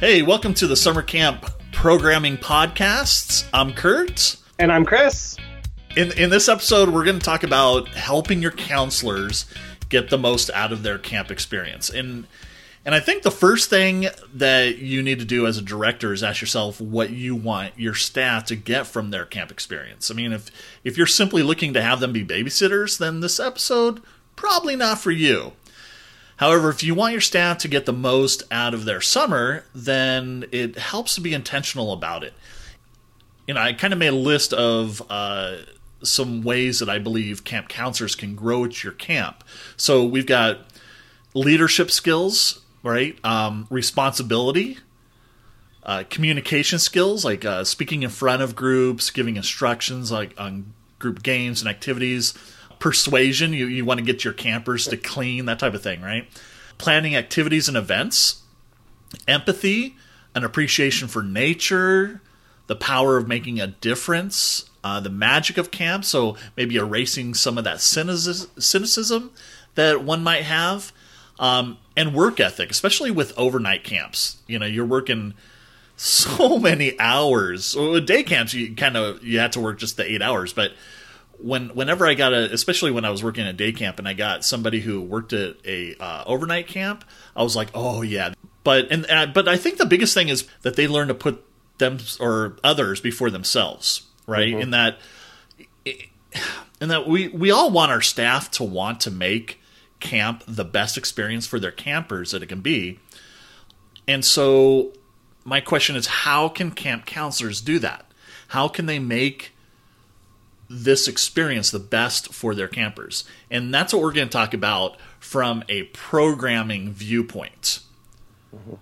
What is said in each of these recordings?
Hey, welcome to the Summer Camp Programming Podcasts. I'm Curt. And I'm Chris. In, in this episode, we're going to talk about helping your counselors get the most out of their camp experience. And and I think the first thing that you need to do as a director is ask yourself what you want your staff to get from their camp experience. I mean, if if you're simply looking to have them be babysitters, then this episode probably not for you. However, if you want your staff to get the most out of their summer, then it helps to be intentional about it. You know, I kind of made a list of uh, some ways that I believe camp counselors can grow at your camp. So we've got leadership skills, right? Um, responsibility, uh, communication skills, like uh, speaking in front of groups, giving instructions like on group games and activities persuasion. You, you want to get your campers to clean, that type of thing, right? Planning activities and events, empathy, an appreciation for nature, the power of making a difference, uh, the magic of camp. So maybe erasing some of that cynicism that one might have, um, and work ethic, especially with overnight camps. You know, you're working so many hours. Well, day camps, you kind of you had to work just the eight hours, but when whenever I got a, especially when I was working at day camp and I got somebody who worked at a uh, overnight camp, I was like, oh yeah. But and uh, but I think the biggest thing is that they learn to put them or others before themselves, right? Mm-hmm. In that, in that we we all want our staff to want to make camp the best experience for their campers that it can be, and so my question is, how can camp counselors do that? How can they make this experience the best for their campers. And that's what we're going to talk about from a programming viewpoint. Mm-hmm.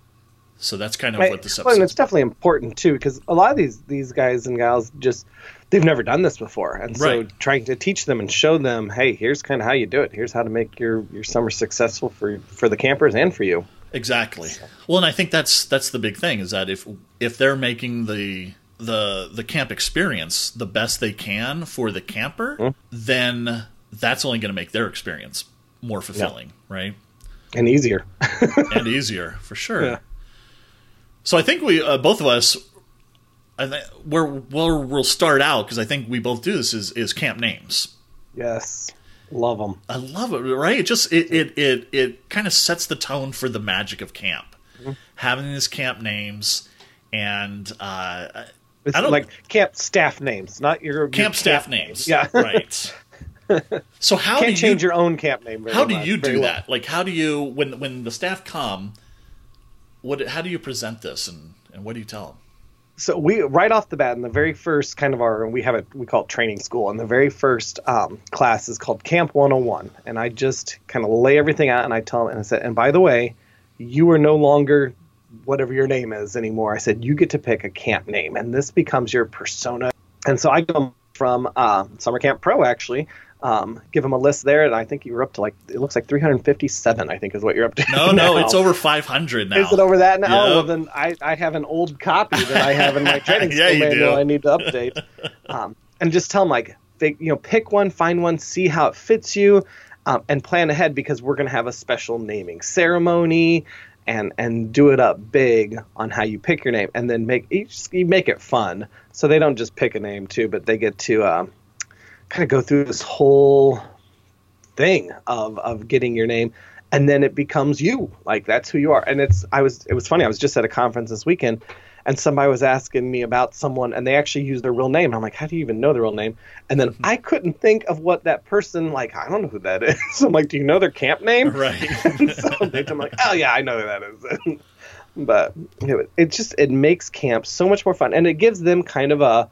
So that's kind of right. what this episode. Well, and it's definitely important too because a lot of these these guys and gals just they've never done this before, and so trying to teach them and show them, hey, here's kind of how you do it. Here's how to make your your summer successful for for the campers and for you. Exactly. Well, and I think that's that's the big thing is that if if they're making the the the camp experience the best they can for the camper, mm. then that's only going to make their experience more fulfilling, yeah. right? And easier. and easier for sure. Yeah. So I think we uh, both of us, I think where where we'll start out because I think we both do this is is camp names. Yes. Love them. I love it. Right? It just it it it, it kind of sets the tone for the magic of camp. Mm-hmm. Having these camp names, and uh, it's I don't, like camp staff names, not your camp, your staff camp names. Yeah, right. so how can't do you change you, your own camp name? how do you do that? Well. Like, how do you when when the staff come? What how do you present this and and what do you tell them? So we right off the bat in the very first kind of our we have it we call it training school and the very first um, class is called Camp 101 and I just kind of lay everything out and I tell them and I said and by the way you are no longer whatever your name is anymore. I said, you get to pick a camp name, and this becomes your persona. And so I go from uh, Summer Camp Pro, actually. Um, give them a list there, and I think you're up to like it looks like 357. I think is what you're up to. No, no, it's over 500 now. Is it over that now? Yep. Well, then I, I have an old copy that I have in my training yeah, school manual. I need to update, um, and just tell them like, they, you know, pick one, find one, see how it fits you, um, and plan ahead because we're going to have a special naming ceremony and and do it up big on how you pick your name, and then make each you make it fun. So they don't just pick a name too, but they get to uh, kind of go through this whole thing of of getting your name, and then it becomes you. Like that's who you are. And it's I was it was funny. I was just at a conference this weekend, and somebody was asking me about someone and they actually used their real name. And I'm like, how do you even know their real name? And then mm-hmm. I couldn't think of what that person like. I don't know who that is. I'm like, do you know their camp name? Right. so I'm like, oh yeah, I know who that is. but it just it makes camp so much more fun, and it gives them kind of a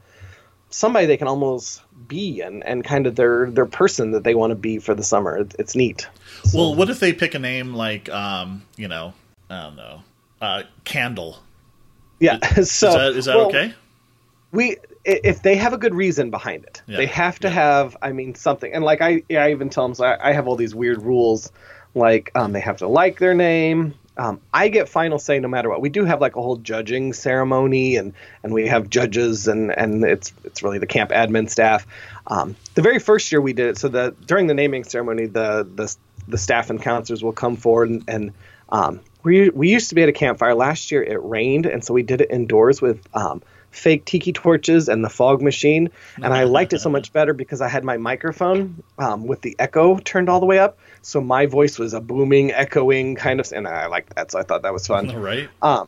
somebody they can almost be and, and kind of their their person that they want to be for the summer. It, it's neat. So, well, what if they pick a name like um, you know, I don't know, uh, Candle yeah. so is that, is that well, okay? We if they have a good reason behind it, yeah. they have to yeah. have. I mean something. And like I, I even tell them, so I, I have all these weird rules. Like um, they have to like their name. Um, I get final say no matter what. We do have like a whole judging ceremony, and and we have judges, and and it's it's really the camp admin staff. Um, the very first year we did it, so the during the naming ceremony, the the the staff and counselors will come forward and, and Um, we we used to be at a campfire. Last year it rained, and so we did it indoors with um, fake tiki torches and the fog machine. And I liked it so much better because I had my microphone um, with the echo turned all the way up, so my voice was a booming, echoing kind of, and I like that. So I thought that was fun. Right. Um,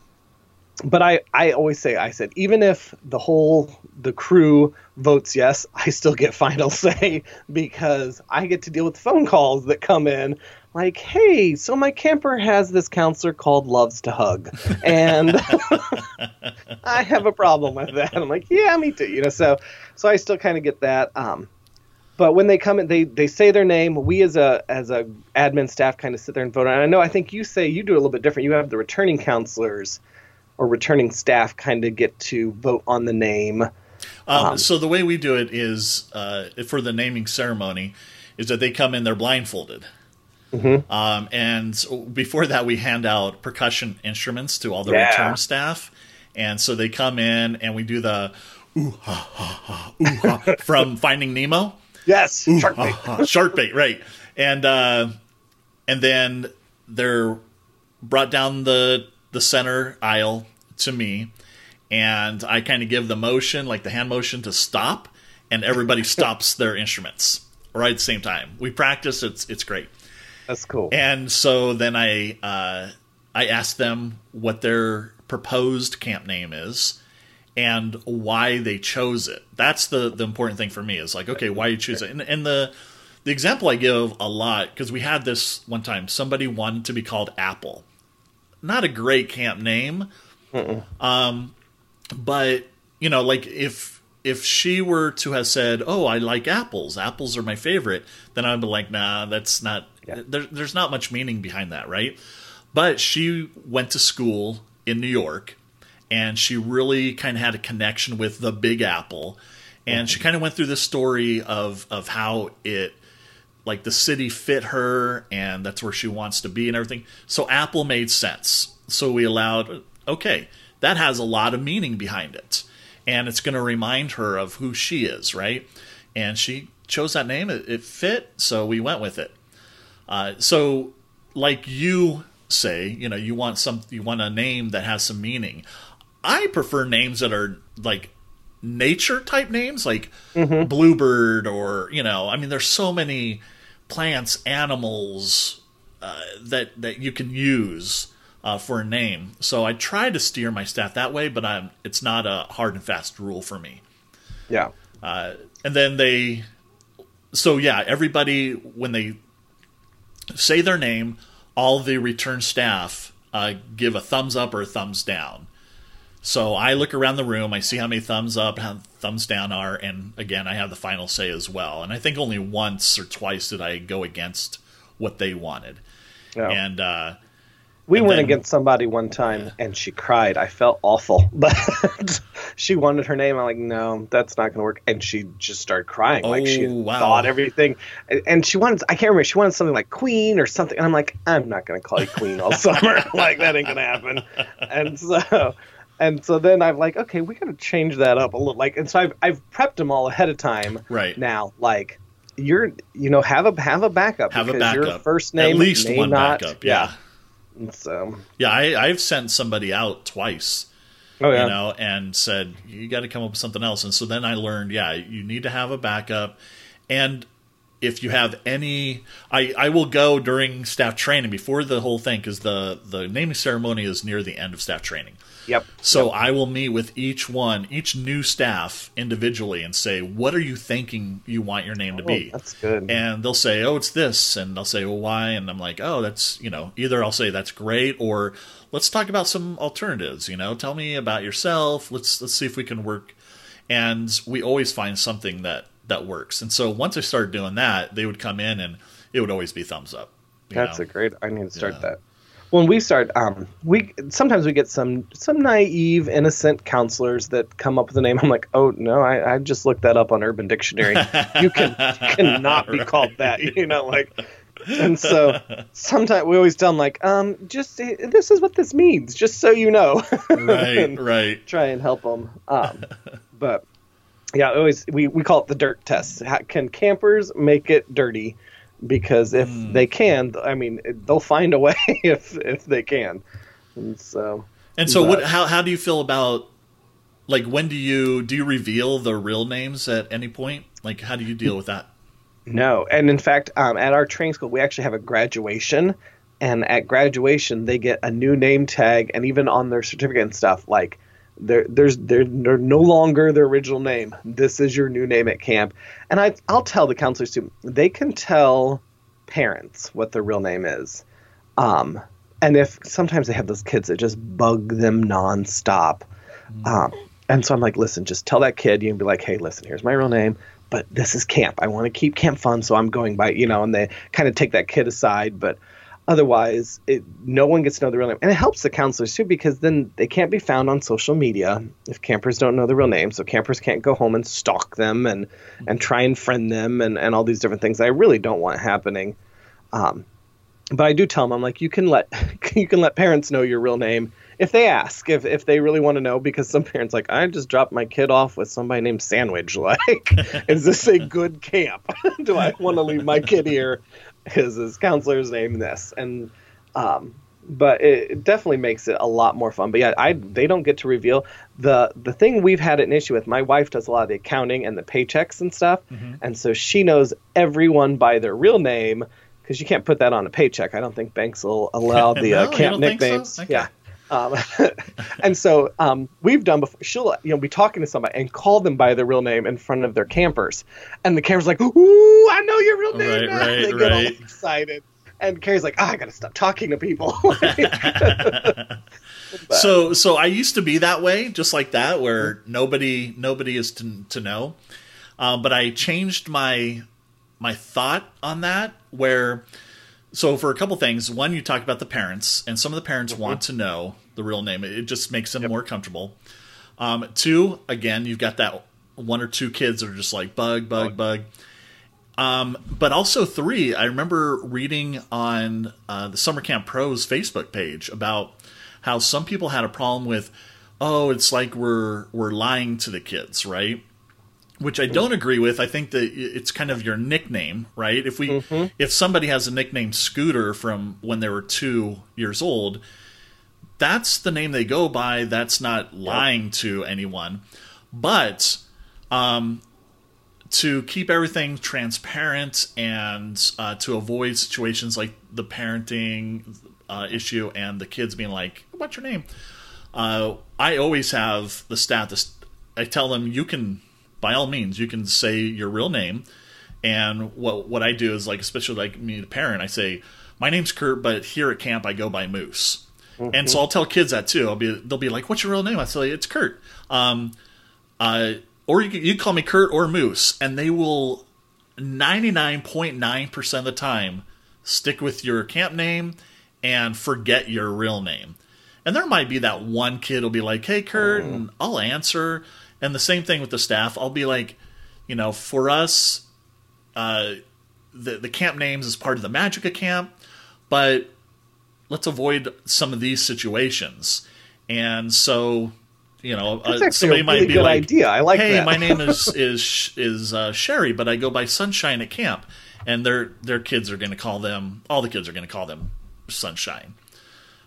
but I, I always say I said even if the whole the crew votes yes, I still get final say because I get to deal with phone calls that come in like, hey, so my camper has this counselor called Loves to Hug, and I have a problem with that. I'm like, yeah, me too. You know, so so I still kind of get that. Um, but when they come in, they they say their name. We as a as a admin staff kind of sit there and vote. And I know I think you say you do a little bit different. You have the returning counselors or returning staff kind of get to vote on the name. Um, um, so the way we do it is uh, for the naming ceremony is that they come in, they're blindfolded. Mm-hmm. Um, and before that, we hand out percussion instruments to all the yeah. return staff. And so they come in and we do the ooh ha ha ha, ooh, ha from Finding Nemo. Yes, ooh, shark bait. Ha, shark bait, right? And uh, and then they're brought down the the center aisle to me, and I kind of give the motion, like the hand motion, to stop, and everybody stops their instruments right at the same time. We practice; it's it's great. That's cool. And so then I uh, I asked them what their proposed camp name is and why they chose it. That's the the important thing for me is like, okay, why you choose it. And, and the the example I give a lot because we had this one time. Somebody wanted to be called Apple. Not a great camp name, um, but you know, like if if she were to have said, "Oh, I like apples. Apples are my favorite," then I'd be like, "Nah, that's not yeah. There, there's not much meaning behind that, right? But she went to school in New York and she really kind of had a connection with the Big Apple. And mm-hmm. she kind of went through this story of, of how it, like the city fit her and that's where she wants to be and everything. So Apple made sense. So we allowed, okay, that has a lot of meaning behind it. And it's going to remind her of who she is, right? And she chose that name. It, it fit, so we went with it. Uh, so, like you say, you know, you want some, you want a name that has some meaning. I prefer names that are like nature type names, like mm-hmm. bluebird, or you know, I mean, there's so many plants, animals uh, that that you can use uh, for a name. So I try to steer my staff that way, but I'm it's not a hard and fast rule for me. Yeah. Uh, and then they, so yeah, everybody when they say their name, all the return staff uh, give a thumbs up or a thumbs down. So I look around the room, I see how many thumbs up, how thumbs down are, and again, I have the final say as well. And I think only once or twice did I go against what they wanted. And uh, we and went then, against somebody one time yeah. and she cried. I felt awful, but she wanted her name. I'm like, no, that's not going to work. And she just started crying. Oh, like she oh, wow. thought everything. And she wanted, I can't remember, she wanted something like Queen or something. And I'm like, I'm not going to call you Queen all summer. like, that ain't going to happen. And so, and so then I'm like, okay, we got to change that up a little. Like, and so I've, I've prepped them all ahead of time. Right. Now, like, you're, you know, have a, have a backup. Have a backup. Your first name At least one not, backup. yeah. yeah so yeah, I, I've sent somebody out twice. Oh yeah. You know, and said you got to come up with something else. And so then I learned, yeah, you need to have a backup. And if you have any, I I will go during staff training before the whole thing because the the naming ceremony is near the end of staff training. Yep. So yep. I will meet with each one, each new staff individually and say, what are you thinking you want your name to oh, be? Oh, that's good. And they'll say, oh, it's this. And they'll say, well, why? And I'm like, oh, that's, you know, either I'll say that's great or let's talk about some alternatives, you know, tell me about yourself. Let's, let's see if we can work. And we always find something that, that works. And so once I started doing that, they would come in and it would always be thumbs up. That's know? a great, I need to start yeah. that when we start um we sometimes we get some some naive innocent counselors that come up with a name. I'm like oh no i, I just looked that up on urban dictionary. You can you cannot be called that you know like and so sometimes we always tell them like um just this is what this means just so you know. Right right. try and help them um but yeah always we, we call it the dirt test can campers make it dirty because if mm. they can, I mean, they'll find a way if if they can. And so, and so, but, what? How how do you feel about like when do you do you reveal the real names at any point? Like, how do you deal with that? No, and in fact, um, at our training school, we actually have a graduation, and at graduation, they get a new name tag, and even on their certificate and stuff, like they're, there's they're, they're no longer their original name. This is your new name at camp, and I I'll tell the counselors too. They can tell parents what their real name is, um, and if sometimes they have those kids that just bug them nonstop, mm. um, and so I'm like, listen, just tell that kid. You can be like, hey, listen, here's my real name but this is camp. I want to keep camp fun, so I'm going by, you know, and they kind of take that kid aside. But Otherwise, it, no one gets to know the real name. And it helps the counselors too because then they can't be found on social media if campers don't know the real name. So campers can't go home and stalk them and, and try and friend them and, and all these different things I really don't want happening. Um, but I do tell them, I'm like, you can let you can let parents know your real name if they ask, if if they really want to know, because some parents like, I just dropped my kid off with somebody named Sandwich. Like, is this a good camp? do I want to leave my kid here? His, his counselor's name this and um, but it, it, definitely makes it a lot more fun. But yeah, I they don't get to reveal the the thing we've had an issue with. My wife does a lot of the accounting and the paychecks and stuff, mm-hmm. and so she knows everyone by their real name because you can't put that on a paycheck. I don't think banks will allow the uh, no, uh, camp nicknames. So? Okay. Yeah. Um, and so um, we've done before. She'll you know be talking to somebody and call them by their real name in front of their campers, and the camper's like, "Ooh, I know your real name!" Right, right, they get right. all excited, and Carrie's like, oh, "I gotta stop talking to people." so, so I used to be that way, just like that, where nobody nobody is to to know. Um, but I changed my my thought on that, where so for a couple things, one you talk about the parents, and some of the parents mm-hmm. want to know the real name. It just makes them yep. more comfortable. Um, two, again, you've got that one or two kids that are just like bug, bug, bug. Um, but also three, I remember reading on uh, the Summer Camp Pros Facebook page about how some people had a problem with, oh, it's like we're we're lying to the kids, right? Which I don't agree with. I think that it's kind of your nickname, right? If we mm-hmm. if somebody has a nickname Scooter from when they were 2 years old, that's the name they go by. That's not lying yep. to anyone. But um, to keep everything transparent and uh, to avoid situations like the parenting uh, issue and the kids being like, "What's your name?" Uh, I always have the status. I tell them you can by all means, you can say your real name. And what what I do is like, especially like me, the parent, I say, my name's Curt, but here at camp I go by Moose. Mm-hmm. And so I'll tell kids that too. I'll be they'll be like, "What's your real name?" I say, "It's Curt." Um, uh, or you you call me Curt or Moose, and they will ninety nine point nine percent of the time stick with your camp name and forget your real name. And there might be that one kid will be like, "Hey, Curt," mm. and I'll answer. And the same thing with the staff. I'll be like, you know, for us, uh, the the camp names is part of the Magica camp, but let's avoid some of these situations. And so, you know, uh, somebody might be like, idea. I like hey, my name is is is uh, Sherry, but I go by Sunshine at camp, and their their kids are going to call them. All the kids are going to call them Sunshine.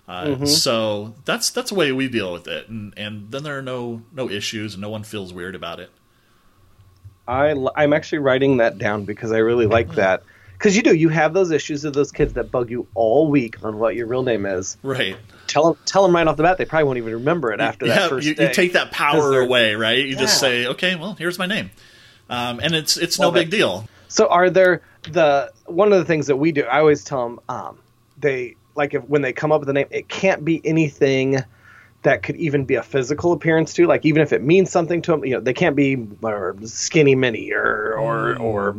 Uh, mm-hmm. So that's that's the way we deal with it, and and then there are no no issues, and no one feels weird about it. I I'm actually writing that down because I really like mm-hmm. that. Because you do, you have those issues of those kids that bug you all week on what your real name is. Right. Tell them, tell them right off the bat. They probably won't even remember it after yeah, that first you, day. You take that power away, right? You yeah. just say, okay, well, here's my name, um, and it's it's well, no big deal. So, are there the one of the things that we do? I always tell them um, they like if when they come up with a name, it can't be anything that could even be a physical appearance to. Like even if it means something to them, you know, they can't be or skinny mini or or mm. or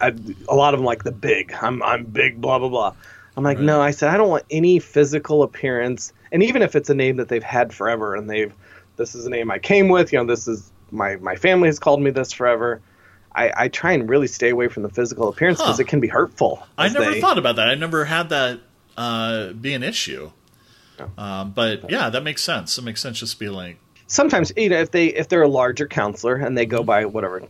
a, a, lot of them like the big. I'm I'm big. Blah blah blah. I'm like, right. no. I said I don't want any physical appearance. And even if it's a name that they've had forever and they've this is a name I came with. You know, this is my my family has called me this forever. I, I try and really stay away from the physical appearance because huh. it can be hurtful. I never they, thought about that. I never had that uh, be an issue. Um, but yeah, that makes sense. It makes sense just be like sometimes you know if they if they're a larger counselor and they go by whatever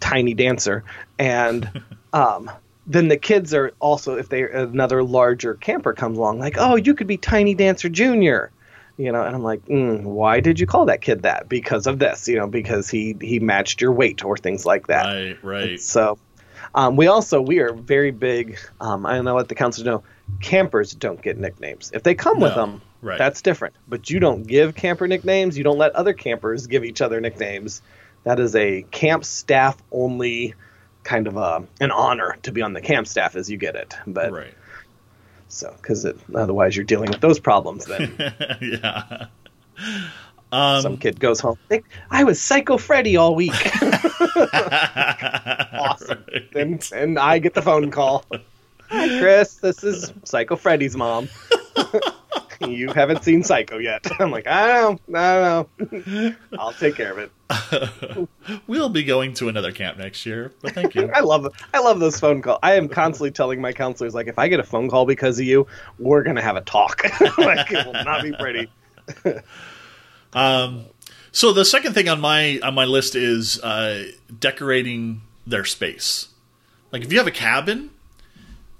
tiny dancer and um then the kids are also if they another larger camper comes along like oh you could be tiny dancer junior. You know and i'm like mm, why did you call that kid that? Because of this you know because he he matched your weight or things like that. Right right. And so um, we also we are very big um, i don't know what the counselors know campers don't get nicknames if they come no, with them right. that's different but you don't give camper nicknames you don't let other campers give each other nicknames that is a camp staff only kind of a an honor to be on the camp staff as you get it. But right. So, because otherwise you're dealing with those problems then. yeah. Um, Some kid goes home. I was Psycho Freddy all week. awesome. Right. And, and I get the phone call. Hi, Chris. This is Psycho Freddy's mom. you haven't seen Psycho yet. I'm like, I don't know, I don't know. I'll take care of it. we'll be going to another camp next year, but thank you. I love I love those phone calls. I am constantly telling my counselors, like, if I get a phone call because of you, we're gonna have a talk. like, it will not be pretty. um. So the second thing on my on my list is uh, decorating their space. Like if you have a cabin,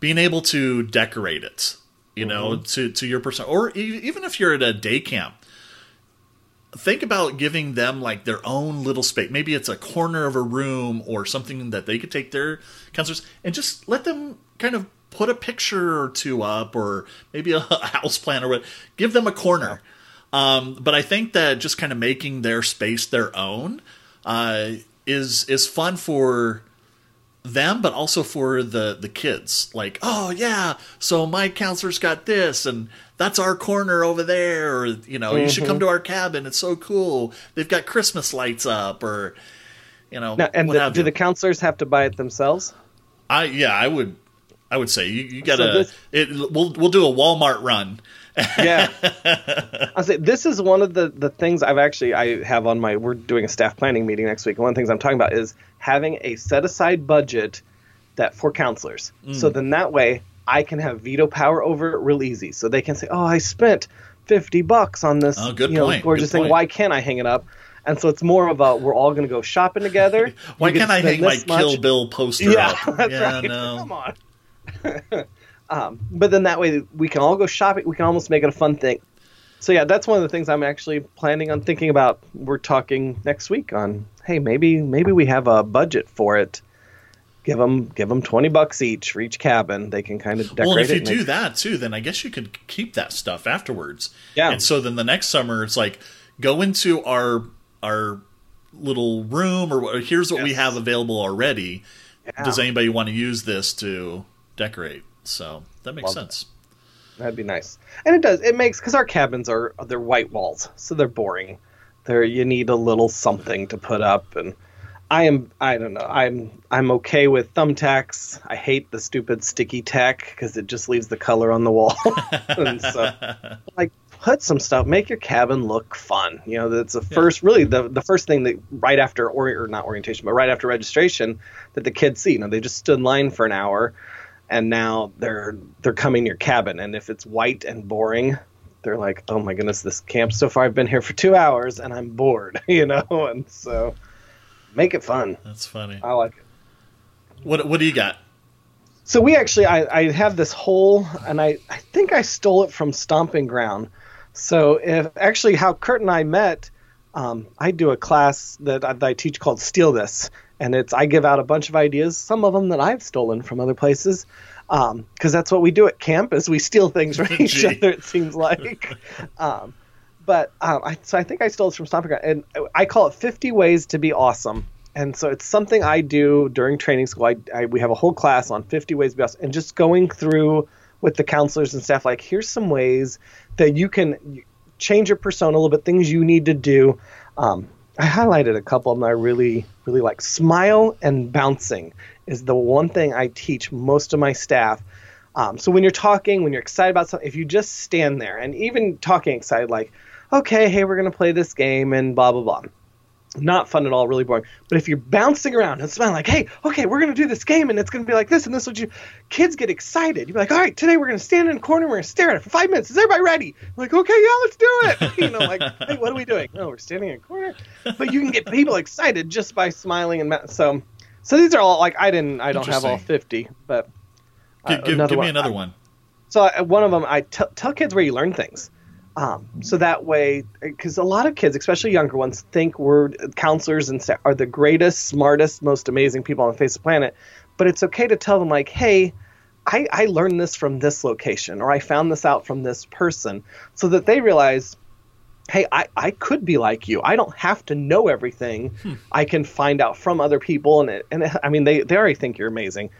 being able to decorate it you know, mm-hmm. to to your person, or even if you're at a day camp, think about giving them like their own little space. Maybe it's a corner of a room or something that they could take their counselors and just let them kind of put a picture or two up, or maybe a house plan or what. Give them a corner. Um, but I think that just kind of making their space their own uh, is is fun for them, but also for the the kids. Like, oh yeah, so my counselor's got this, and that's our corner over there. Or you know, mm-hmm. you should come mm-hmm. to our cabin. It's so cool. They've got Christmas lights up, or you know. Now, and the, do the counselors have to buy it themselves? I yeah, I would. I would say you, you gotta. So this, it, we'll we'll do a Walmart run. Yeah, I say this is one of the the things I've actually I have on my. We're doing a staff planning meeting next week. One of the things I'm talking about is having a set aside budget that for counselors. Mm. So then that way I can have veto power over it real easy. So they can say, "Oh, I spent 50 bucks on this oh, good you know, point. gorgeous good thing. Why can't I hang it up?" And so it's more of a we're all going to go shopping together. Why can't I hang my much. Kill Bill poster yeah, up? That's yeah, right. no. Come on. Um, but then that way we can all go shopping. We can almost make it a fun thing. So yeah, that's one of the things I'm actually planning on thinking about. We're talking next week on hey, maybe maybe we have a budget for it. Give them give them twenty bucks each for each cabin. They can kind of decorate. It. Well, if you do make... that too, then I guess you could keep that stuff afterwards. Yeah. And so then the next summer, it's like go into our our little room or here's what yes. we have available already. Yeah. Does anybody want to use this to decorate? So that makes Love sense. That. That'd be nice, and it does. It makes because our cabins are they're white walls, so they're boring there you need a little something to put up and I am I don't know I'm I'm okay with thumbtacks. I hate the stupid sticky tack because it just leaves the color on the wall. and so like put some stuff, make your cabin look fun. You know that's the yeah. first really the the first thing that right after or, or not orientation but right after registration that the kids see. You know they just stood in line for an hour and now they're they're coming your cabin and if it's white and boring they're like, oh my goodness, this camp so far I've been here for two hours and I'm bored, you know, and so make it fun. That's funny. I like it. What What do you got? So we actually, I, I have this whole and I, I think I stole it from Stomping Ground. So if actually how Curt and I met, um, I do a class that I, that I teach called Steal This, and it's I give out a bunch of ideas, some of them that I've stolen from other places, because um, that's what we do at camp is we steal things from each other. It seems like. Um, but um, I, so I think I stole this from Stomping Ground, and I call it 50 ways to be awesome. And so it's something I do during training school. I, I, we have a whole class on 50 ways to be awesome, and just going through with the counselors and staff, like here's some ways that you can change your persona a little bit, things you need to do. Um, I highlighted a couple of them I really, really like. Smile and bouncing is the one thing I teach most of my staff. Um, so when you're talking, when you're excited about something, if you just stand there and even talking excited, like, okay, hey, we're going to play this game and blah, blah, blah not fun at all, really boring. But if you're bouncing around and smiling like, hey, okay, we're gonna do this game and it's gonna be like this and this what you kids get excited. You're like, all right, today we're gonna stand in a corner, we're gonna stare at it for five minutes. Is everybody ready? I'm like, okay, yeah, let's do it. you know, like, hey, what are we doing? No, we're standing in a corner. But you can get people excited just by smiling and so So these are all like I didn't I don't have all 50, but uh, give, give, give me another one. So I, one of them I t- tell kids where you learn things. Um, so that way, because a lot of kids, especially younger ones, think we're counselors and are the greatest, smartest, most amazing people on the face of the planet. But it's okay to tell them like, hey, I, I learned this from this location, or I found this out from this person, so that they realize hey, I, I could be like you. I don't have to know everything. Hmm. I can find out from other people. And, it, and it, I mean, they, they already think you're amazing.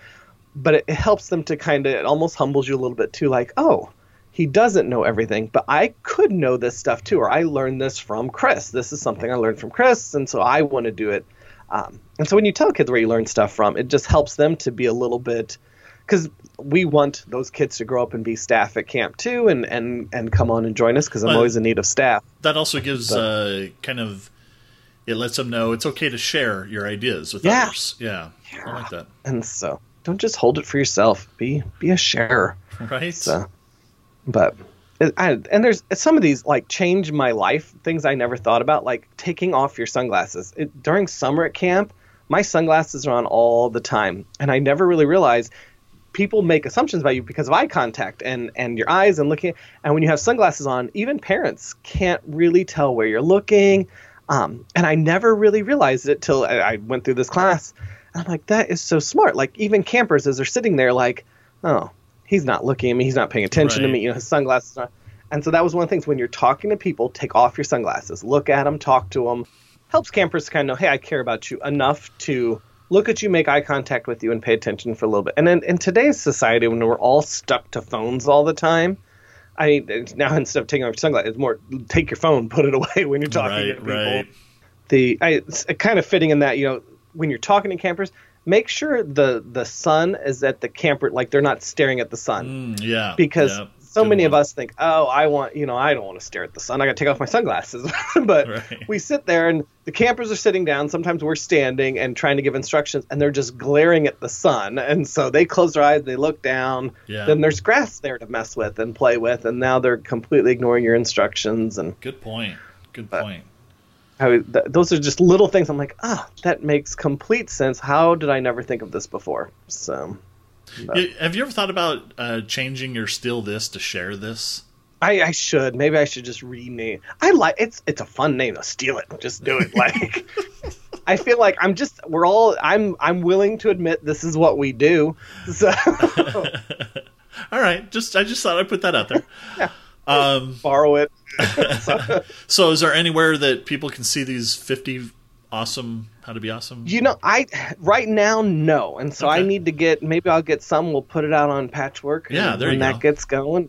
But it, it helps them to kind of, it almost humbles you a little bit too, like, oh, he doesn't know everything, but I could know this stuff too, or I learned this from Chris. This is something I learned from Chris, and so I want to do it. Um, and so when you tell kids where you learn stuff from, it just helps them to be a little bit because we want those kids to grow up and be staff at camp too, and and and come on and join us because I'm well, always in need of staff. That also gives but, uh, kind of it lets them know it's okay to share your ideas with yeah. others. Yeah, yeah, I like that. And so don't just hold it for yourself. Be be a sharer. Right. So, but I, and there's some of these like change my life things I never thought about, like taking off your sunglasses. It, during summer at camp. My sunglasses are on all the time, and I never really realized people make assumptions about you because of eye contact and and your eyes and looking and when you have sunglasses on even parents can't really tell where you're looking. Um, and i never really realized it till I, I, went through this class. I'm like that is so smart. Like even campers as they're sitting there like oh he's not looking at me he's not paying attention right. to me you know his sunglasses are and so that was one of the things when you're talking to people take off your sunglasses look at them talk to them helps campers kind of know hey i care about you enough to look at you, make eye contact with you, and pay attention for a little bit. And then in today's society, when we're all stuck to phones all the time, I mean, now instead of taking off your sunglasses, it's more take your phone, put it away when you're talking right, to people. Right. The I, it's kind of fitting in that you know when you're talking to campers, make sure the the sun is at the camper, like they're not staring at the sun. Mm, yeah, because yeah so many one. of us think, oh, I want, you know, I don't want to stare at the sun. I got to take off my sunglasses. but right. we sit there and the campers are sitting down. Sometimes we're standing and trying to give instructions and they're just glaring at the sun. And so they close their eyes, they look down. Yeah. Then there's grass there to mess with and play with. And now they're completely ignoring your instructions. And Good point. Good point. I, th- those are just little things. I'm like, ah, oh, that makes complete sense. How did I never think of this before? So have you ever thought about uh, changing your still this to share this? I, I, should. Maybe I should just rename. I like it's. It's a fun name. Steal it. Just do it. Like I feel like I'm just. We're all. I'm. I'm willing to admit this is what we do. So. all right. Just. I just thought I'd put that out there. yeah. Um, borrow it. so, is there anywhere that people can see these 50 awesome how to be awesome you know i right now no and so okay. i need to get maybe i'll get some we'll put it out on patchwork yeah there when that gets going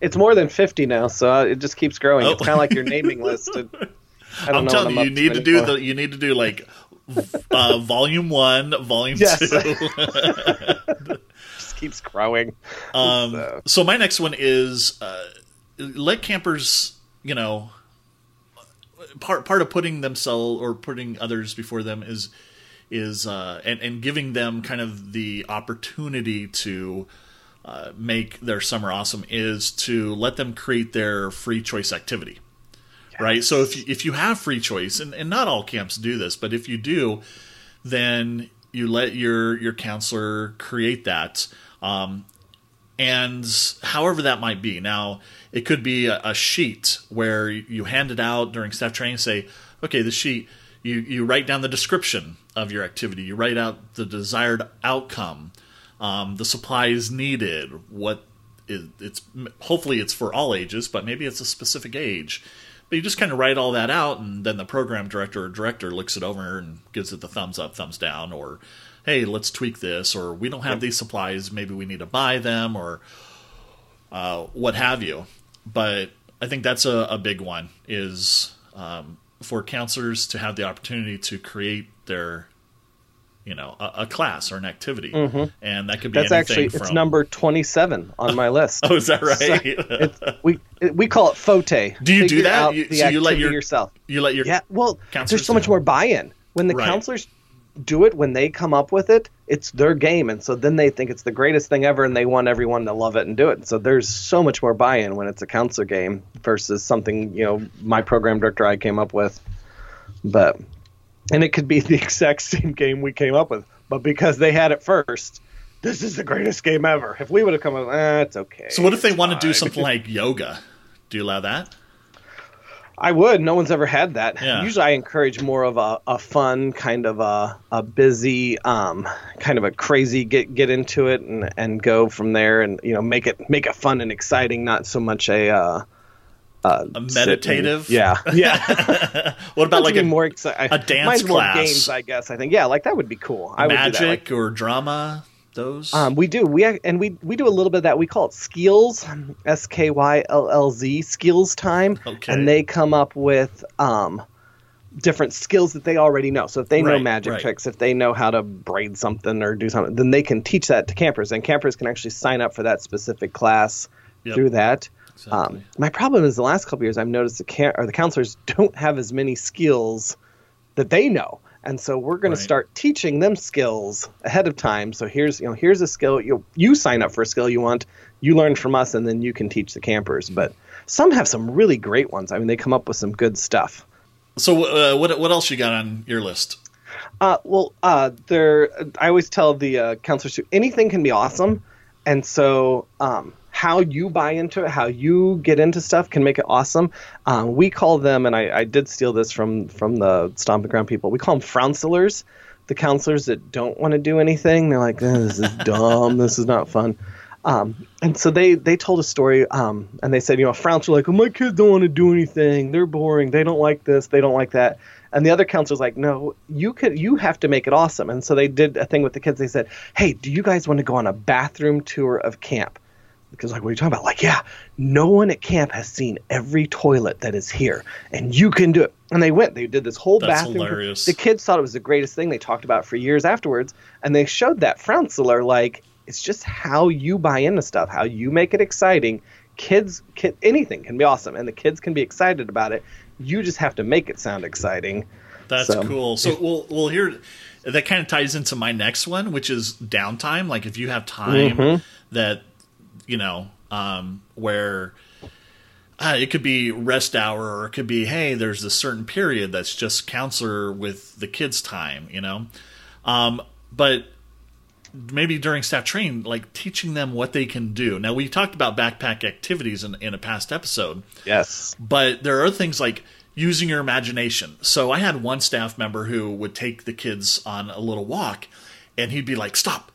it's more than 50 now so it just keeps growing oh. it's kind of like your naming list i'm telling you you need to do the you need to do like uh, volume one volume yes. two just keeps growing um, so. so my next one is uh, let campers you know part part of putting themselves or putting others before them is is uh, and and giving them kind of the opportunity to uh, make their summer awesome is to let them create their free choice activity. Right. So if you, if you have free choice, and, and not all camps do this, but if you do, then you let your your counselor create that. Um, and however that might be. Now, it could be a, a, sheet where you hand it out during staff training. Say, okay, the sheet. You you write down the description of your activity. You write out the desired outcome, um, the supplies needed. What is, it's hopefully it's for all ages, but maybe it's a specific age. But you just kind of write all that out, and then the program director or director looks it over and gives it the thumbs up, thumbs down, or hey, let's tweak this, or we don't have these supplies, maybe we need to buy them, or uh, what have you. But I think that's a, a big one is um, for counselors to have the opportunity to create their you know a, a class or an activity. Mm-hmm. and that could be that's actually from... it's number 27 on my list. Oh is that right? so we we call it fote do you do that? you, so you let your, yourself. you let your yeah well there's so much more buy-in. When the right. counselors do it when they come up with it, it's their game, and so then they think it's the greatest thing ever, and they want everyone to love it and do it. So there's so much more buy-in when it's a counselor game versus something you know my program director I came up with. But and it could be the exact same game we came up with, but because they had it first, this is the greatest game ever. If we would have come up, eh, it's okay. So what if they want to do something like yoga? Do you allow that? I would. No one's ever had that. Yeah. Usually, I encourage more of a, a fun kind of a, a busy, um, kind of a crazy get get into it and, and go from there and you know make it make it fun and exciting, not so much a uh, uh, a meditative. yeah, yeah. what about like a more exciting? A dance class? Games, I guess. I think yeah, like that would be cool. I Magic would like, or drama. Those um, we do we and we we do a little bit of that. We call it skills, S K Y L L Z skills time, okay. and they come up with um, different skills that they already know. So if they know Right, magic right. tricks, if they know how to braid something or do something, then they can teach that to campers, and campers can actually sign up for that specific class Yep. through that. Exactly. Um, my problem is the last couple years I've noticed the can- or the counselors don't have as many skills that they know. And so we're going Right. to start teaching them skills ahead of time. So here's you know here's a skill you you sign up for a skill you want, you learn from us, and then you can teach the campers. But some have some really great ones. I mean, they come up with some good stuff. so uh, what what else you got on your list? Uh, well, uh, there. I always tell the uh, counselors to Anything can be awesome, and so um, how you buy into it, how you get into stuff, can make it awesome. Um, we call them, and I, I did steal this from from the stomping ground people. We call them frouncelers, the counselors that don't want to do anything. They're like, "Eh, this is dumb. this is not fun. Um, and so they they told a story, um, and they said, you know, a Frounce were like, oh, my kids don't want to do anything. They're boring. They don't like this. They don't like that. And the other counselor's like, no, you could, you have to make it awesome. And so they did a thing with the kids. They said, hey, do you guys want to go on a bathroom tour of camp? Because like, what are you talking about? Like, yeah, no one at camp has seen every toilet that is here, and you can do it. And they went. They did this whole That's bathroom. hilarious. The kids thought it was the greatest thing. They talked about it for years afterwards, and they showed that Frounceler like it's just how you buy into stuff, how you make it exciting. Kids, kid, anything can be awesome, and the kids can be excited about it. You just have to make it sound exciting. That's So- cool. So we'll we'll hear that kind of ties into my next one, which is downtime. Like if you have time Mhm. that you know um, where uh, it could be rest hour, or it could be hey, there's a certain period that's just counselor with the kids' time. You know, um, but maybe during staff training, like teaching them what they can do. Now we talked about backpack activities in, in a past episode. Yes. But there are things like using your imagination. So I had one staff member who would take the kids on a little walk, and he'd be like, "Stop!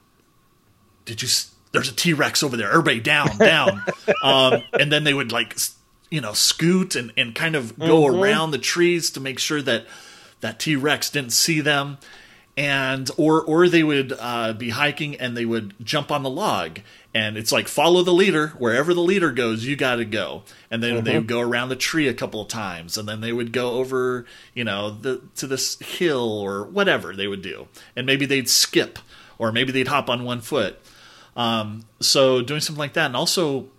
Did you? There's a T Rex over there. Everybody down, down!" um, and then they would like, you know, scoot and and kind of go around the trees to make sure that that T Rex didn't see them. And or or they would uh, be hiking and they would jump on the log. And it's like follow the leader. Wherever the leader goes you got to go. And then they would go around the tree a couple of times. And then they would go over you know the to this hill or whatever they would do. And maybe they'd skip or maybe they'd hop on one foot um, so doing something like that and also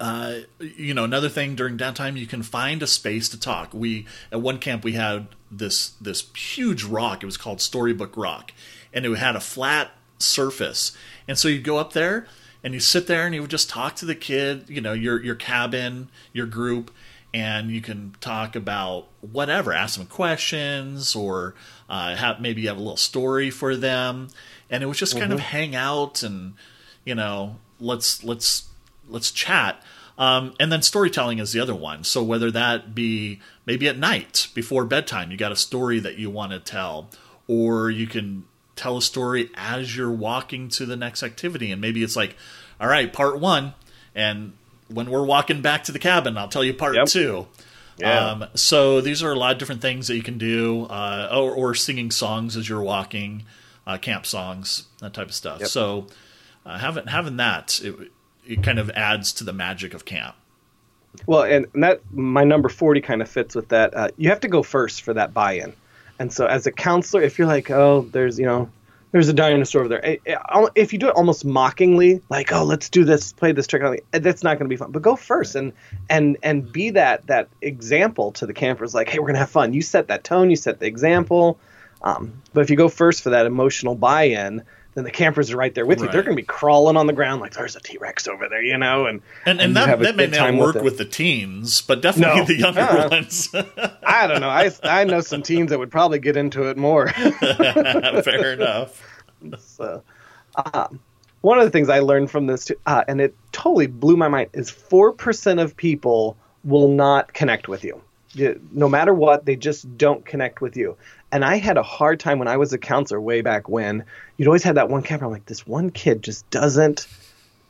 uh, you know another thing during downtime you can find a space to talk. We at one camp we had this this huge rock. It was called storybook rock and it had a flat surface. And so you'd go up there and you sit there and you would just talk to the kid you know your your cabin your group and you can talk about whatever ask them questions or uh, have maybe you have a little story for them. And it was just kind of hang out and you know let's let's let's chat um, and then storytelling is the other one so whether that be maybe at night before bedtime you got a story that you want to tell or you can tell a story as you're walking to the next activity and maybe it's like all right part one and when we're walking back to the cabin i'll tell you part Yep. two Yeah. um, so these are a lot of different things that you can do, uh, or, or singing songs as you're walking, uh, camp songs, that type of stuff. Yep. So uh, having having that, it, it kind of adds to the magic of camp. Well, and, that my number forty kind of fits with that. Uh, you have to go first for that buy-in, and so as a counselor, if you're like, oh, there's you know, there's a dinosaur over there. eh, eh, If you do it almost mockingly, like, oh, let's do this, play this trick eh, that's not going to be fun. But go first and and and be that that example to the campers. Like, hey, we're gonna have fun. You set that tone. You set the example. Um, but if you go first for that emotional buy-in, then the campers are right there with you. They're going to be crawling on the ground like there's a T Rex over there, you know. And and, and, and that, that may not work with, with, the teens, but definitely no. the younger uh, ones. I don't know. I I know some teens that would probably get into it more. Fair enough. So, um, one of the things I learned from this, too, uh, and it totally blew my mind, is four percent of people will not connect with you. No matter what, they just don't connect with you. And I had a hard time when I was a counselor way back when. You'd always have that one camper. I'm like, this one kid just doesn't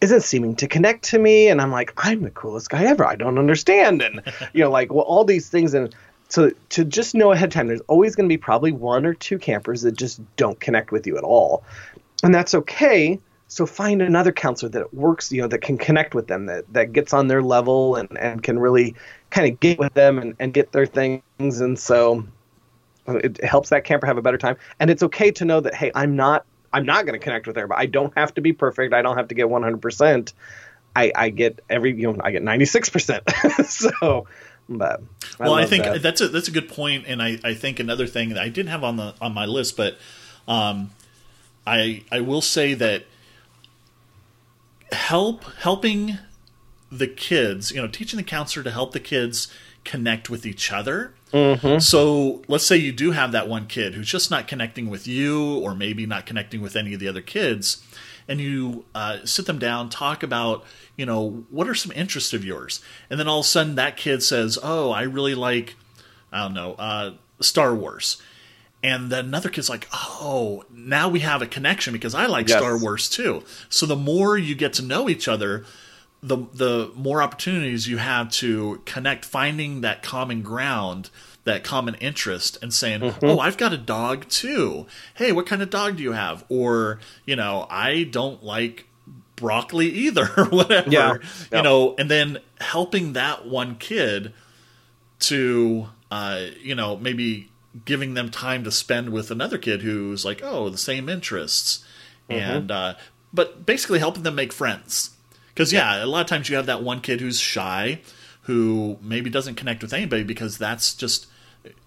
isn't seeming to connect to me and i'm like i'm the coolest guy ever i don't understand and you know like well all these things and so to just know ahead of time there's always going to be probably one or two campers that just don't connect with you at all and that's okay so find another counselor that works you know that can connect with them that that gets on their level and and can really kind of get with them and, and get their things and so it helps that camper have a better time. And it's okay to know that hey, I'm not I'm not going to connect with everybody. I don't have to be perfect. I don't have to get 100. percent I, I get every you know I get 96 percent. so, but I well, I think that. that's a that's a good point, and I, I think another thing that I didn't have on the on my list, but um, I I will say that help helping the kids, you know, teaching the counselor to help the kids connect with each other Mm-hmm. So let's say you do have that one kid who's just not connecting with you, or maybe not connecting with any of the other kids, and you uh, sit them down, talk about, you know, what are some interests of yours, and then all of a sudden that kid says, "Oh, I really like, I don't know, uh, Star Wars." And then another kid's like, oh, now we have a connection because I like yes. Star Wars too. So the more you get to know each other, the the more opportunities you have to connect, finding that common ground, that common interest, and saying, mm-hmm. "Oh, I've got a dog too. Hey, what kind of dog do you have?" Or you know, I don't like broccoli either, or whatever. Yeah, yeah. You know, and then helping that one kid to, uh, you know, maybe giving them time to spend with another kid who's like, oh, the same interests, mm-hmm. and uh, but basically helping them make friends. Because yeah, a lot of times you have that one kid who's shy, who maybe doesn't connect with anybody because that's just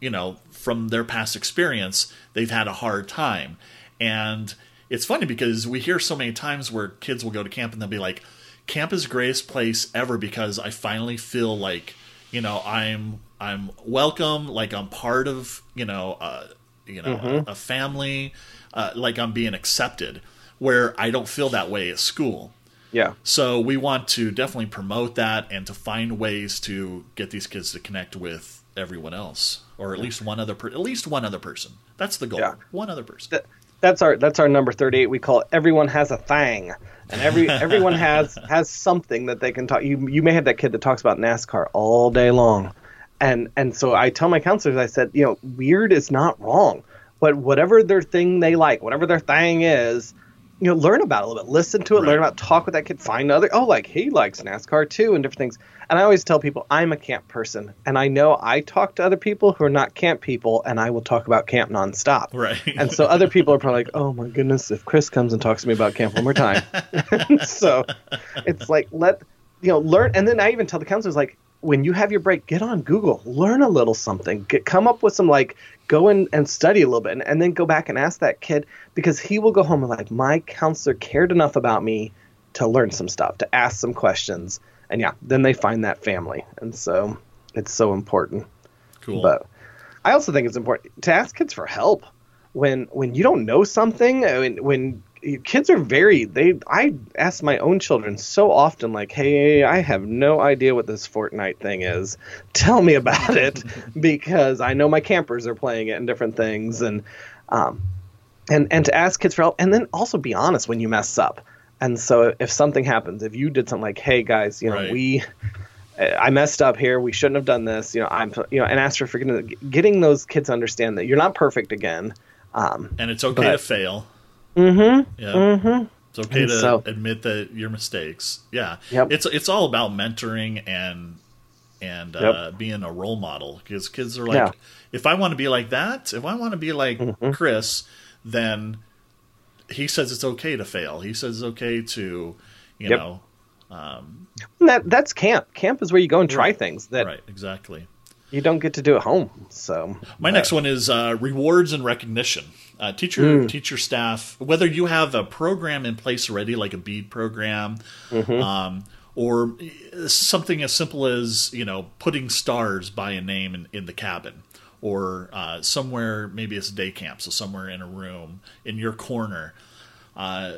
you know from their past experience they've had a hard time, and it's funny because we hear so many times where kids will go to camp and they'll be like, "Camp is the greatest place ever because I finally feel like you know I'm I'm welcome, like I'm part of you know uh, you know mm-hmm. a, a, family, uh, like I'm being accepted." Where I don't feel that way at school yeah. So we want to definitely promote that and to find ways to get these kids to connect with everyone else, or at least one other per- at least one other person. That's the goal. Yeah. One other person. That, that's our that's our number thirty eight. We call it everyone has a thing, and every everyone has has something that they can talk. You you may have that kid that talks about NASCAR all day long, and and so I tell my counselors, I said, you know, weird is not wrong, but whatever their thing they like, whatever their thing is you know, learn about it a little bit, listen to it, right. learn about, talk with that kid, find other, oh, like he likes NASCAR too, and different things. And I always tell people I'm a camp person, and I know I talk to other people who are not camp people, and I will talk about camp nonstop. Right. And so other people are probably like, oh my goodness, if Chris comes and talks to me about camp one more time. so it's like let you know learn, and then I even tell the counselors like when you have your break, get on Google, learn a little something, get, come up with some like go in and study a little bit, and, and, then go back and ask that kid because he will go home and like my counselor cared enough about me to learn some stuff, to ask some questions, and yeah, then they find that family, and so it's so important. Cool. But I also think it's important to ask kids for help when when you don't know something. When when kids are very they i ask my own children so often like hey i have no idea what this fortnite thing is tell me about it because i know my campers are playing it and different things and um and and to ask kids for help and then also be honest when you mess up and so if something happens if you did something like hey guys you know right. we I messed up here. We shouldn't have done this. You know, I'm, you know, and ask for forgiveness. Getting those kids to understand that you're not perfect again, um, and it's okay but, to fail. Mm-hmm. Yeah. Mm-hmm. It's okay to so, admit that your mistakes. Yeah. Yep. It's it's all about mentoring and and yep. uh, being a role model because kids are like, yeah. if I want to be like that, if I want to be like mm-hmm. Chris, then he says it's okay to fail. He says it's okay to, you yep. know. Um, that that's camp. Camp is where you go and try right, things. That right, exactly. You don't get to do at home. So my next one is uh, rewards and recognition. Uh, teacher, mm. teacher staff, whether you have a program in place already, like a bead program, mm-hmm. um, or something as simple as you know putting stars by a name in, in the cabin, or uh, somewhere maybe it's a day camp, so somewhere in a room in your corner. Uh,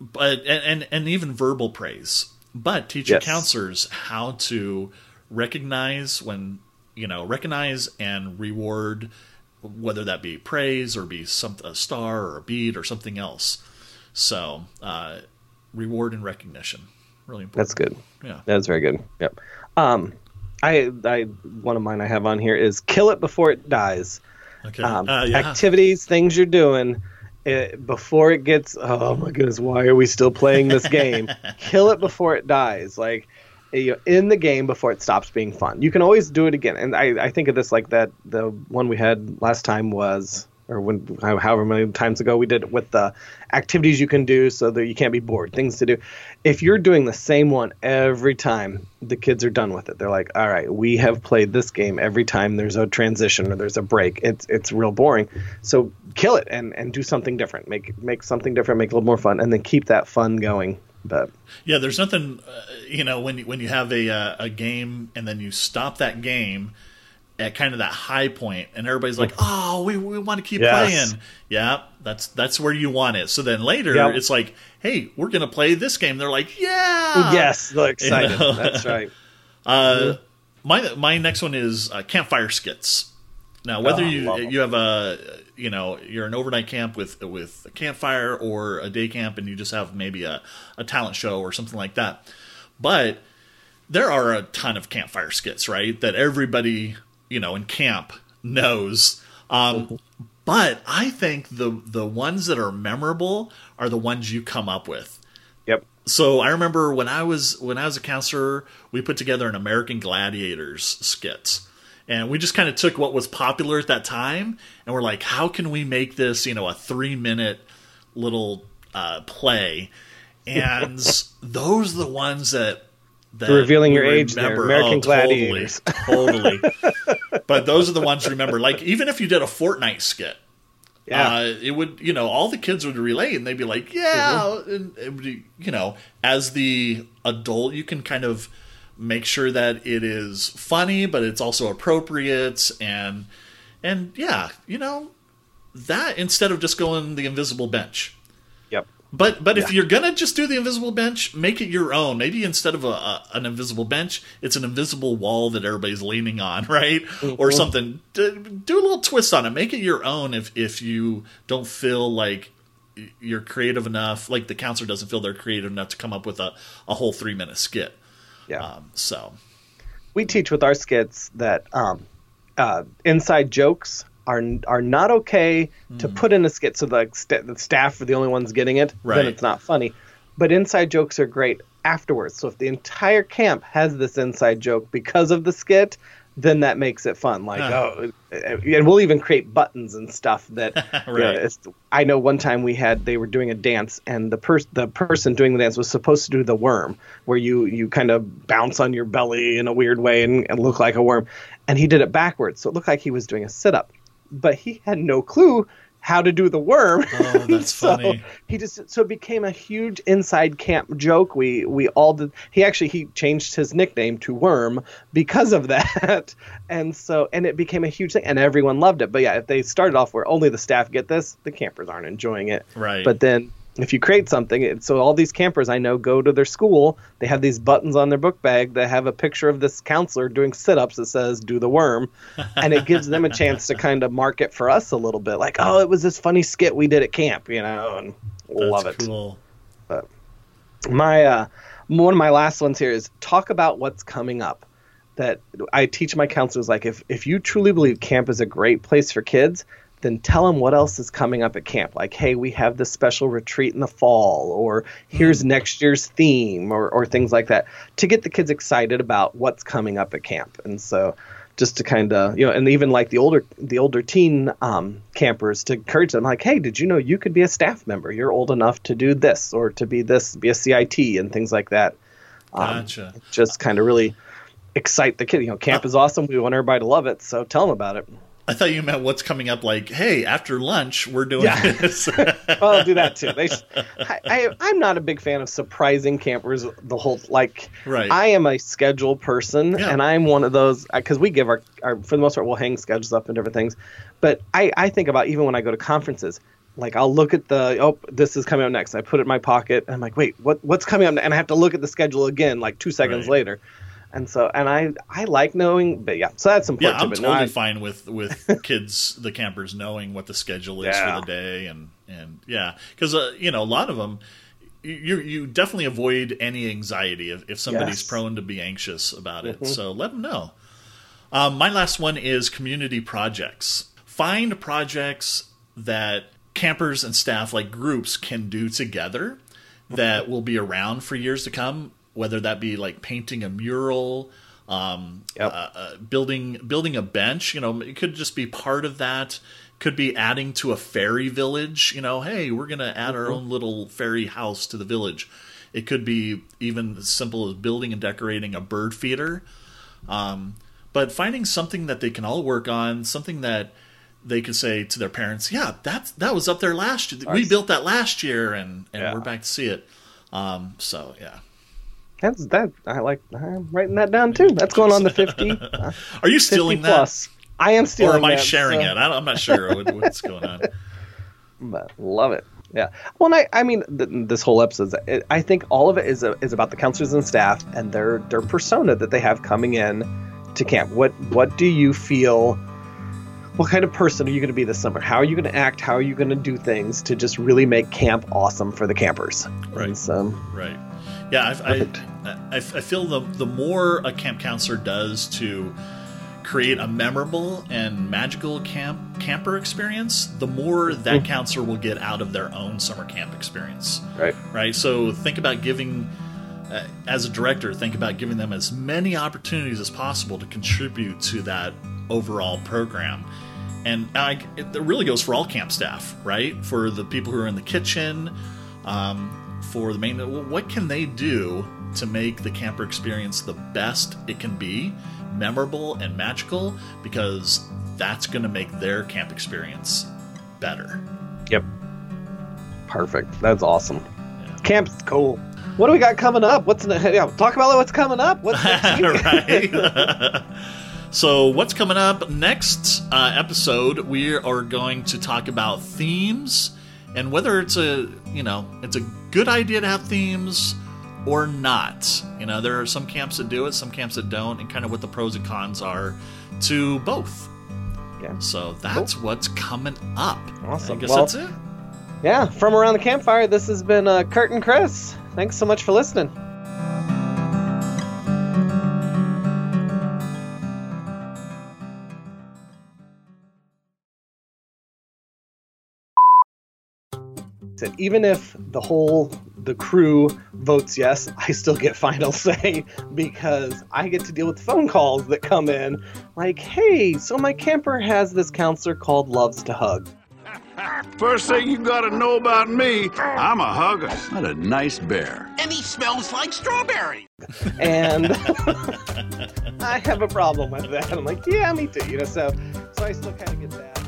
but and, and, and even verbal praise. But teach yes. your counselors how to recognize when you know recognize and reward whether that be praise or be some a star or a bead or something else. So uh, reward and recognition, really important. That's good. Yeah, that's very good. Yep. Um, I, I one of mine I have on here is kill it before it dies. Okay. Um, uh, yeah. Activities, things you're doing. It, before it gets oh my goodness why are we still playing this game kill it before it dies like in the game before it stops being fun. You can always do it again. And I, I think of this like that. The one we had last time was, or when however many times ago we did it with the activities you can do so that you can't be bored, things to do. If you're doing the same one every time, the kids are done with it. They're like, all right, we have played this game every time there's a transition or there's a break. It's it's real boring. So kill it and and do something different. Make make something different. Make it a little more fun, and then keep that fun going but yeah, there's nothing, uh, you know, when you, when you have a uh, a game and then you stop that game at kind of that high point, and everybody's like, "Oh, we, we want to keep yes. playing." Yeah, that's that's where you want it. So then later, yep. it's like, "Hey, we're gonna play this game." They're like, "Yeah, yes, they're excited." You know? That's right. uh, mm-hmm. My my next one is uh, campfire skits. Now, whether oh, you you have a you know you're an overnight camp with with a campfire or a day camp, and you just have maybe a, a talent show or something like that, but there are a ton of campfire skits, right? That everybody you know in camp knows. Um, mm-hmm. But I think the the ones that are memorable are the ones you come up with. Yep. So I remember when I was when I was a counselor, we put together an American Gladiators skits and we just kind of took what was popular at that time and we're like how can we make this you know a three minute little uh, play and those are the ones that that revealing your age there american oh, gladiators totally, totally. but those are the ones remember like even if you did a Fortnite skit yeah. Uh, it would, you know, all the kids would relate and they'd be like, yeah. Mm-hmm. And, be, you know, as the adult, you can kind of make sure that it is funny, but it's also appropriate and and yeah, you know that instead of just going the invisible bench. Yep. But but yeah. if you're gonna just do the invisible bench, make it your own. Maybe instead of a, a an invisible bench, it's an invisible wall that everybody's leaning on, right? Mm-hmm. Or something. Do a little twist on it. Make it your own. If if you don't feel like you're creative enough, like the counselor doesn't feel they're creative enough to come up with a, a whole three minute skit. Yeah. Um, so we teach with our skits that um, uh, inside jokes are are not okay mm. to put in a skit so the, st- the staff are the only ones getting it. Right. Then it's not funny. But inside jokes are great afterwards. So if the entire camp has this inside joke because of the skit, then that makes it fun. Like, oh, uh, and we'll even create buttons and stuff that. right. You know, I know one time we had they were doing a dance, and the person the person doing the dance was supposed to do the worm, where you you kind of bounce on your belly in a weird way and, and look like a worm, and he did it backwards, so it looked like he was doing a sit up, but he had no clue how to do the worm. Oh, that's so funny. He just so it became a huge inside camp joke. We we all did. He actually he changed his nickname to Worm because of that, and so and it became a huge thing, and everyone loved it. But yeah, if they started off where only the staff get this, the campers aren't enjoying it. Right. But then if you create something, so all these campers I know go to their school. They have these buttons on their book bag that have a picture of this counselor doing sit-ups that says "Do the worm," and it gives them a chance to kind of market for us a little bit, like, "Oh, it was this funny skit we did at camp," you know, and That's love it. Cool. But my uh, one of my last ones here is talk about what's coming up. That I teach my counselors like if if you truly believe camp is a great place for kids, then tell them what else is coming up at camp. Like, hey, we have this special retreat in the fall, or here's mm. next year's theme, or, or things like that, to get the kids excited about what's coming up at camp. And so, just to kind of you know, and even like the older the older teen um, campers to encourage them, like, hey, did you know you could be a staff member? You're old enough to do this, or to be this, be a CIT, and things like that. Um, gotcha. Just kind of really excite the kid. You know, camp is awesome. We want everybody to love it, so tell them about it. I thought you meant what's coming up. Like, hey, after lunch, we're doing yeah. this. well, I'll do that too. They, I, I, am not a big fan of surprising campers. The whole like, right. I am a schedule person, yeah. and I'm one of those uh, because we give our, our for the most part we'll hang schedules up and different things. But I, I think about even when I go to conferences, like I'll look at the oh this is coming up next. I put it in my pocket, and I'm like, wait, what what's coming up? And I have to look at the schedule again, like two seconds right. later and so and I I like knowing, but yeah, so that's important. Yeah, I'm totally fine with with kids, the campers knowing what the schedule is yeah. for the day, and and yeah, because uh, you know a lot of them. You you definitely avoid any anxiety if, if somebody's yes. prone to be anxious about it. Mm-hmm. So let them know. Um, my last one is community projects. Find projects that campers and staff, like groups, can do together that will be around for years to come whether that be like painting a mural, um, yep. uh, uh, building building a bench. You know, it could just be part of that. Could be adding to a fairy village. You know, hey, we're gonna add our mm-hmm. own little fairy house to the village. It could be even as simple as building and decorating a bird feeder. Um, but finding something that they can all work on, something that they could say to their parents, "Yeah, that that was up there last year. We built that last year, and and yeah. we're back to see it." Um, so yeah. That's that. I like. I'm writing that down too. That's going on the fifty. Uh, Are you stealing plus. that? I am stealing. Or am I that, sharing so. it? I am not sure what's going on. But love it. Yeah. Well, I, I mean, th- this whole episode, it, I think all of it is a, is about the counselors and staff and their their persona that they have coming in to camp. What what do you feel? What kind of person are you going to be this summer? How are you going to act? How are you going to do things to just really make camp awesome for the campers? Right. So, right. Yeah, I, I, I, I feel the the more a camp counselor does to create a memorable and magical camp camper experience, the more that mm. counselor will get out of their own summer camp experience. Right. Right. So think about giving. Uh, as a director, think about giving them as many opportunities as possible to contribute to that overall program. And I, it really goes for all camp staff, right? For the people who are in the kitchen, um, for the main. What can they do to make the camper experience the best it can be, memorable and magical? Because that's going to make their camp experience better. Yep. Perfect. That's awesome. Yeah. Camp's cool. What do we got coming up? What's in the, yeah, talk about what's coming up? What's right. so what's coming up next uh, episode? We are going to talk about themes and whether it's a you know it's a good idea to have themes or not. You know, there are some camps that do it, some camps that don't, and kind of what the pros and cons are to both. Yeah. So that's cool. what's coming up. Awesome. I guess well, that's it. Yeah, from around the campfire, this has been uh, Curt and Chris. Thanks so much for listening. Said even if the whole the crew votes yes, I still get final say because I get to deal with phone calls that come in like, "Hey, so my camper has this counselor called Loves to Hug." First thing you gotta know about me, I'm a hugger. What a nice bear. And he smells like strawberry. and I have a problem with that. I'm like, yeah, me too. You know, so so I still kind of get that.